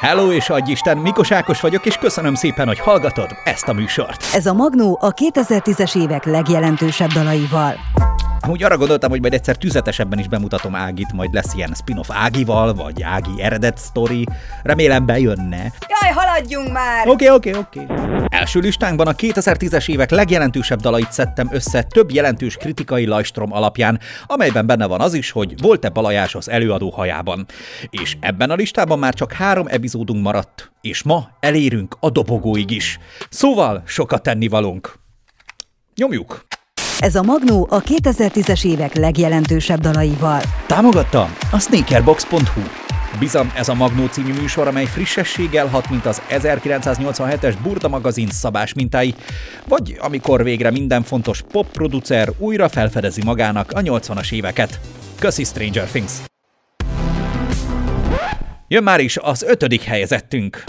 Hello és adj Isten, Mikos Ákos vagyok, és köszönöm szépen, hogy hallgatod ezt a műsort. Ez a Magnó a 2010-es évek legjelentősebb dalaival. Úgy arra gondoltam, hogy majd egyszer tüzetesebben is bemutatom Ágit, majd lesz ilyen spin-off Ágival, vagy Ági eredet story. Remélem bejönne. Jaj, haladjunk már! Oké, okay, oké, okay, oké. Okay. Első listánkban a 2010-es évek legjelentősebb dalait szedtem össze több jelentős kritikai lajstrom alapján, amelyben benne van az is, hogy volt-e Balajás az előadó hajában. És ebben a listában már csak három epizódunk maradt, és ma elérünk a dobogóig is. Szóval sokat tennivalónk. Nyomjuk! Ez a Magnó a 2010-es évek legjelentősebb dalaival. Támogatta a sneakerbox.hu. Bizam ez a Magnó című műsor, amely frissességgel hat, mint az 1987-es Burda magazin szabás mintái, vagy amikor végre minden fontos popproducer újra felfedezi magának a 80-as éveket. Köszi Stranger Things! Jön már is az ötödik helyezettünk.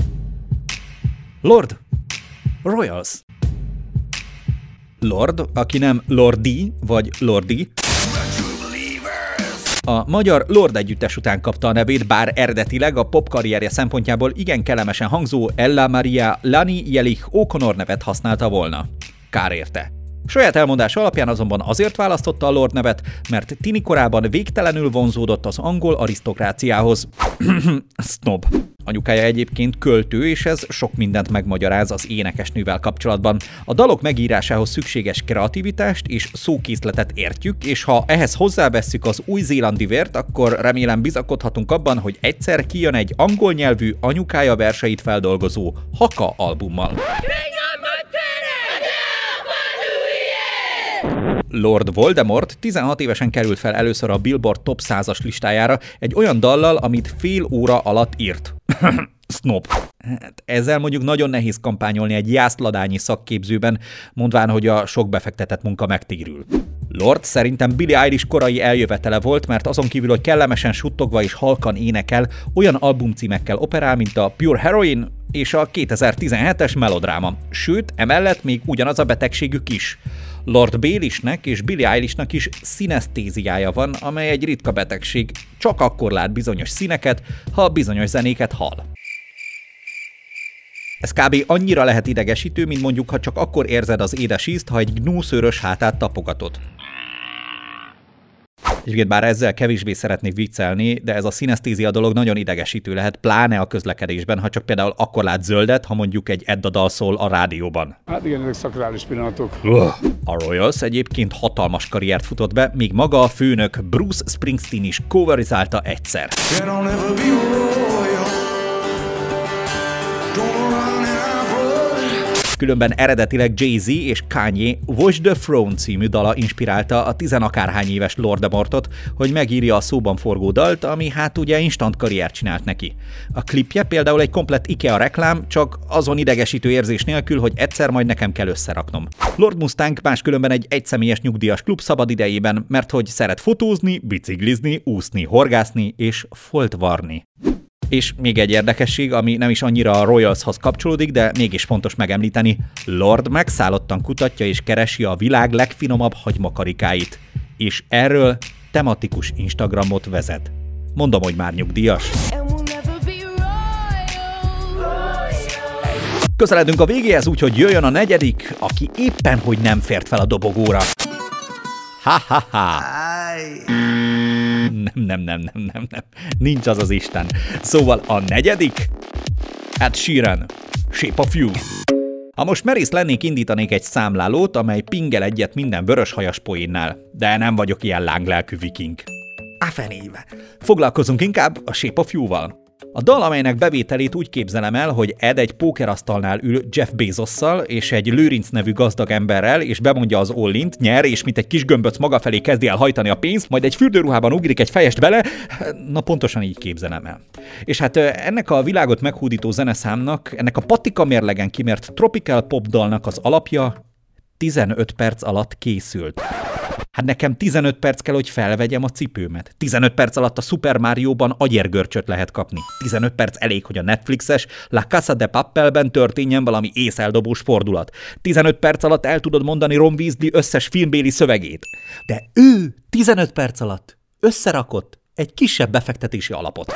Lord Royals. Lord, aki nem Lordi vagy Lordi, a magyar Lord együttes után kapta a nevét, bár eredetileg a pop karrierje szempontjából igen kellemesen hangzó Ella Maria Lani Jelich O'Connor nevet használta volna. Kár érte. Saját elmondás alapján azonban azért választotta a Lord nevet, mert tini korában végtelenül vonzódott az angol arisztokráciához. Snob. Anyukája egyébként költő, és ez sok mindent megmagyaráz az énekesnővel kapcsolatban. A dalok megírásához szükséges kreativitást és szókészletet értjük, és ha ehhez hozzávesszük az új-zélandi vért, akkor remélem bizakodhatunk abban, hogy egyszer kijön egy angol nyelvű anyukája verseit feldolgozó Haka albummal. Lord Voldemort 16 évesen került fel először a Billboard Top 100-as listájára egy olyan dallal, amit fél óra alatt írt. Snob. Hát ezzel mondjuk nagyon nehéz kampányolni egy jászladányi szakképzőben, mondván, hogy a sok befektetett munka megtérül. Lord szerintem Billy Eilish korai eljövetele volt, mert azon kívül, hogy kellemesen suttogva és halkan énekel, olyan albumcímekkel operál, mint a Pure Heroin és a 2017-es melodráma. Sőt, emellett még ugyanaz a betegségük is. Lord Bélisnek és Billy Eilishnak is szinesztéziája van, amely egy ritka betegség. Csak akkor lát bizonyos színeket, ha bizonyos zenéket hall. Ez kb. annyira lehet idegesítő, mint mondjuk, ha csak akkor érzed az édes ízt, ha egy gnúszőrös hátát tapogatod. Egyébként bár ezzel kevésbé szeretnék viccelni, de ez a szinesztézia dolog nagyon idegesítő lehet, pláne a közlekedésben, ha csak például akkor lát zöldet, ha mondjuk egy Edda dal szól a rádióban. Hát igen, ezek szakrális pillanatok. A Royals egyébként hatalmas karriert futott be, míg maga a főnök Bruce Springsteen is coverizálta egyszer. Különben eredetileg Jay-Z és Kanye Watch the Throne című dala inspirálta a tizenakárhány éves Lordemortot, hogy megírja a szóban forgó dalt, ami hát ugye instant karriert csinált neki. A klipje például egy komplett IKEA reklám, csak azon idegesítő érzés nélkül, hogy egyszer majd nekem kell összeraknom. Lord Mustang máskülönben egy egyszemélyes nyugdíjas klub szabad idejében, mert hogy szeret fotózni, biciklizni, úszni, horgászni és foltvarni. És még egy érdekesség, ami nem is annyira a Royalshoz kapcsolódik, de mégis fontos megemlíteni, Lord megszállottan kutatja és keresi a világ legfinomabb hagymakarikáit. És erről tematikus Instagramot vezet. Mondom, hogy már nyugdíjas. Közeledünk a végéhez, úgyhogy jöjjön a negyedik, aki éppen hogy nem fért fel a dobogóra. Ha-ha-ha! Nem, nem, nem, nem, nem, nem. Nincs az az Isten. Szóval a negyedik? Ed Sheeran. Shape of You. Ha most merész lennék, indítanék egy számlálót, amely pingel egyet minden vörös hajas poénnál. De nem vagyok ilyen lánglelkű viking. A fenébe. Foglalkozunk inkább a Shape of You-val. A dal, amelynek bevételét úgy képzelem el, hogy Ed egy pókerasztalnál ül Jeff Bezosszal és egy Lőrinc nevű gazdag emberrel, és bemondja az Ollint, nyer, és mint egy kis gömböc maga felé kezdi el hajtani a pénzt, majd egy fürdőruhában ugrik egy fejest bele, na pontosan így képzelem el. És hát ennek a világot meghúdító zeneszámnak, ennek a patika mérlegen kimért tropical pop dalnak az alapja 15 perc alatt készült. Hát nekem 15 perc kell, hogy felvegyem a cipőmet. 15 perc alatt a Super Mario-ban agyérgörcsöt lehet kapni. 15 perc elég, hogy a Netflixes La Casa de Papelben történjen valami észeldobós fordulat. 15 perc alatt el tudod mondani Ron Weasley összes filmbéli szövegét. De ő 15 perc alatt összerakott egy kisebb befektetési alapot.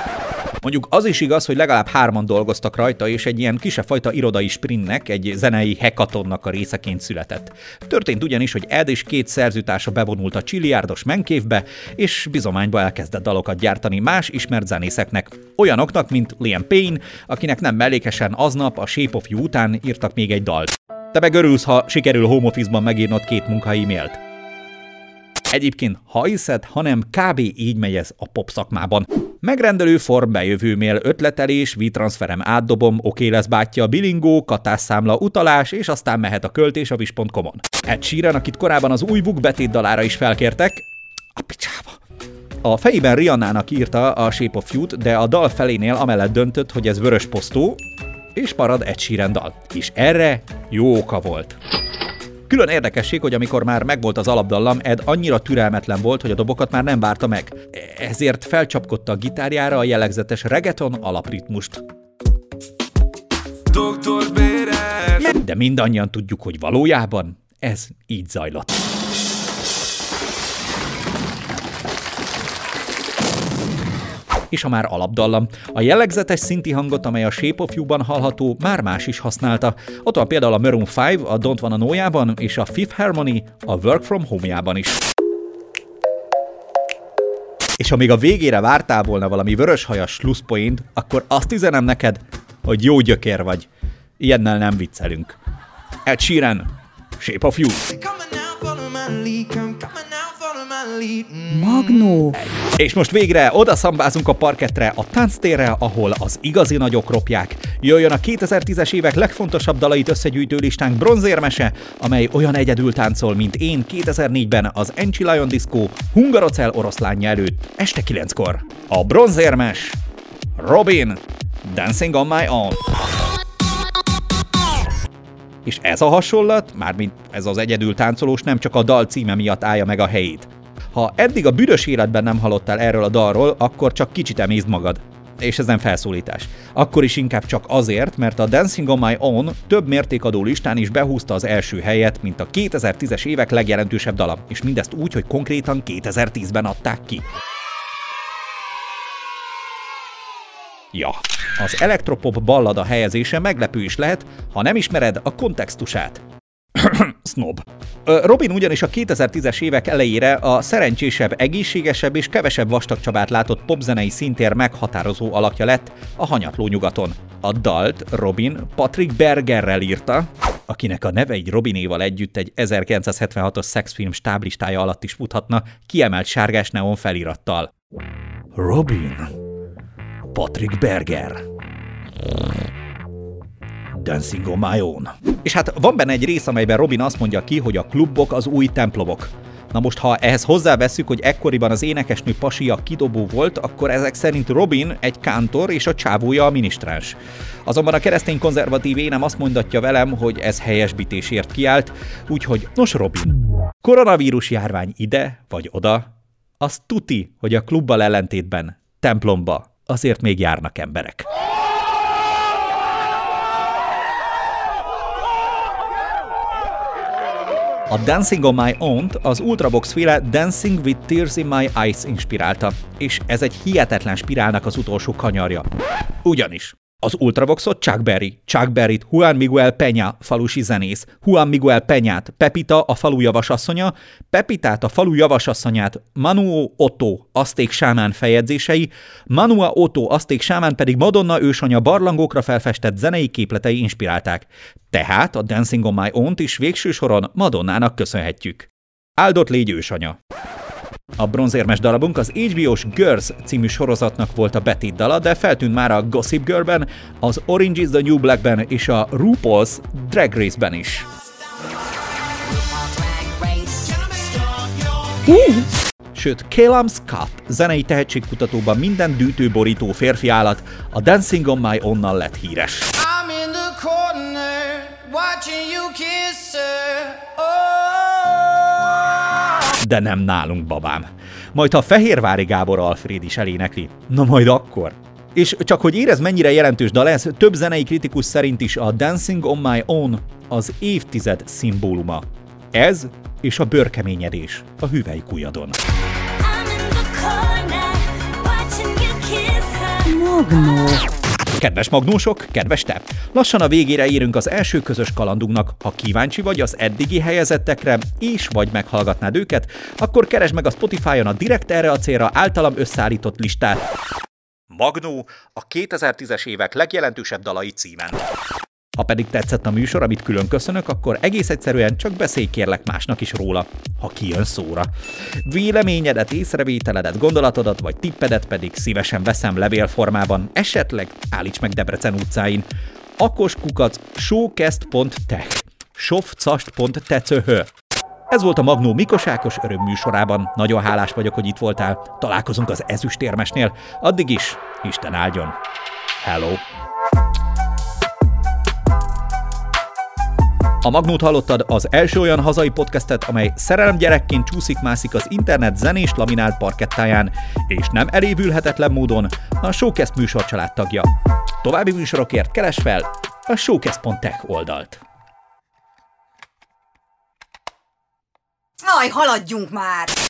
Mondjuk az is igaz, hogy legalább hárman dolgoztak rajta, és egy ilyen kisebb fajta irodai sprintnek, egy zenei hekatonnak a részeként született. Történt ugyanis, hogy Ed és két szerzőtársa bevonult a csiliárdos menkévbe, és bizományba elkezdett dalokat gyártani más ismert zenészeknek. Olyanoknak, mint Liam Payne, akinek nem mellékesen aznap a Shape of You után írtak még egy dalt. Te meg örülsz, ha sikerül home office-ban megírnod két munka e-mailt. Egyébként, ha hiszed, hanem kb. így megy ez a pop szakmában. Megrendelő form bejövőmél, ötletelés, V-transferem átdobom, oké lesz bátyja, bilingó, katásszámla, utalás, és aztán mehet a költés a vis.com-on. Ed Sheeran, akit korábban az új Book dalára is felkértek, a picsába. A fejében Rihannának írta a Shape of You-t, de a dal felénél amellett döntött, hogy ez vörös posztó, és marad Ed Sheeran dal. És erre jó oka volt. Külön érdekesség, hogy amikor már megvolt az alapdallam, Ed annyira türelmetlen volt, hogy a dobokat már nem várta meg. Ezért felcsapkodta a gitárjára a jellegzetes reggaeton alapritmust. De mindannyian tudjuk, hogy valójában ez így zajlott. És ha már alapdallam. A jellegzetes szinti hangot, amely a Shape of You-ban hallható, már más is használta. Ott van például a Maroon 5 a Don't Wanna Know-jában, és a Fifth Harmony a Work From Home-jában is. És amíg a végére vártál volna valami vöröshajas slusszpoint, akkor azt üzenem neked, hogy jó gyökér vagy. Ilyennel nem viccelünk. Ed Sheeran, Shape of You. Magnó. És most végre oda szambázunk a parkettre, a tánctérre, ahol az igazi nagyok ropják. Jöjjön a 2010-es évek legfontosabb dalait összegyűjtő listánk bronzérmese, amely olyan egyedül táncol, mint én 2004-ben az Enchi Lion Disco Hungarocel oroszlánja előtt, este 9-kor. A bronzérmes Robin Dancing on my own. És ez a hasonlat, mármint ez az egyedül táncolós nem csak a dal címe miatt állja meg a helyét. Ha eddig a büdös életben nem hallottál erről a dalról, akkor csak kicsit emészd magad. És ez nem felszólítás. Akkor is inkább csak azért, mert a Dancing on My Own több mértékadó listán is behúzta az első helyet, mint a 2010-es évek legjelentősebb dala, és mindezt úgy, hogy konkrétan 2010-ben adták ki. Ja, az elektropop ballada helyezése meglepő is lehet, ha nem ismered a kontextusát. Snob. Robin ugyanis a 2010-es évek elejére a szerencsésebb, egészségesebb és kevesebb vastagcsabát látott popzenei szintér meghatározó alakja lett a hanyatló nyugaton. A dalt Robin Patrick Bergerrel írta, akinek a neve egy Robinéval együtt egy 1976-os szexfilm stáblistája alatt is futhatna, kiemelt sárgás neon felirattal. Robin. Patrick Berger. Dancing on my own. És hát van benne egy rész, amelyben Robin azt mondja ki, hogy a klubok az új templomok. Na most, ha ehhez hozzáveszünk, hogy ekkoriban az énekesnő pasia kidobó volt, akkor ezek szerint Robin egy kántor és a csávója a minisztráns. Azonban a keresztény konzervatív énem azt mondatja velem, hogy ez helyesbítésért kiállt, úgyhogy nos Robin, koronavírus járvány ide vagy oda, az tuti, hogy a klubbal ellentétben templomba azért még járnak emberek. A Dancing on My own az Ultrabox féle Dancing with Tears in My Eyes inspirálta, és ez egy hihetetlen spirálnak az utolsó kanyarja. Ugyanis az Ultravoxot Chuck Berry, Chuck Berryt Juan Miguel Peña, falusi zenész, Juan Miguel Peñát, Pepita, a falu javasasszonya, Pepitát, a falu javasasszonyát, Manuo Otto, azték sámán fejedzései, Manua Otto, azték sámán pedig Madonna ősanya barlangokra felfestett zenei képletei inspirálták. Tehát a Dancing on My Own-t is végső soron Madonnának köszönhetjük. Áldott légy ősanya! A bronzérmes darabunk az HBO-s Girls című sorozatnak volt a betét dala, de feltűnt már a Gossip Girl-ben, az Orange is the New Black-ben és a RuPaul's Drag Race-ben is. Sőt, Calum Scott, zenei tehetségkutatóban minden dűtőborító férfi állat a Dancing on My Own-nal lett híres. I'm in the corner, watching you kiss her. Oh de nem nálunk, babám. Majd ha Fehérvári Gábor Alfred is elénekli, na majd akkor. És csak hogy érez mennyire jelentős dal ez, több zenei kritikus szerint is a Dancing on My Own az évtized szimbóluma. Ez és a bőrkeményedés a hüvelykujjadon. Magnó. Kedves magnósok, kedves te! Lassan a végére érünk az első közös kalandunknak. Ha kíváncsi vagy az eddigi helyezettekre, és vagy meghallgatnád őket, akkor keresd meg a Spotify-on a direkt erre a célra általam összeállított listát. Magnó a 2010-es évek legjelentősebb dalai címen. Ha pedig tetszett a műsor, amit külön köszönök, akkor egész egyszerűen csak beszélj kérlek másnak is róla, ha kijön szóra. Véleményedet, észrevételedet, gondolatodat vagy tippedet pedig szívesen veszem levélformában, esetleg állíts meg Debrecen utcáin. Akoskukac showcast.tech sofcast.tecöhö ez volt a Magnó Mikosákos öröm műsorában. Nagyon hálás vagyok, hogy itt voltál. Találkozunk az ezüstérmesnél. Addig is, Isten áldjon. Hello! A Magnót hallottad az első olyan hazai podcastet, amely szerelem gyerekként csúszik-mászik az internet zenés laminált parkettáján, és nem elévülhetetlen módon a Showcast műsorcsalád tagja. További műsorokért keres fel a showcast.tech oldalt. Aj, haladjunk már!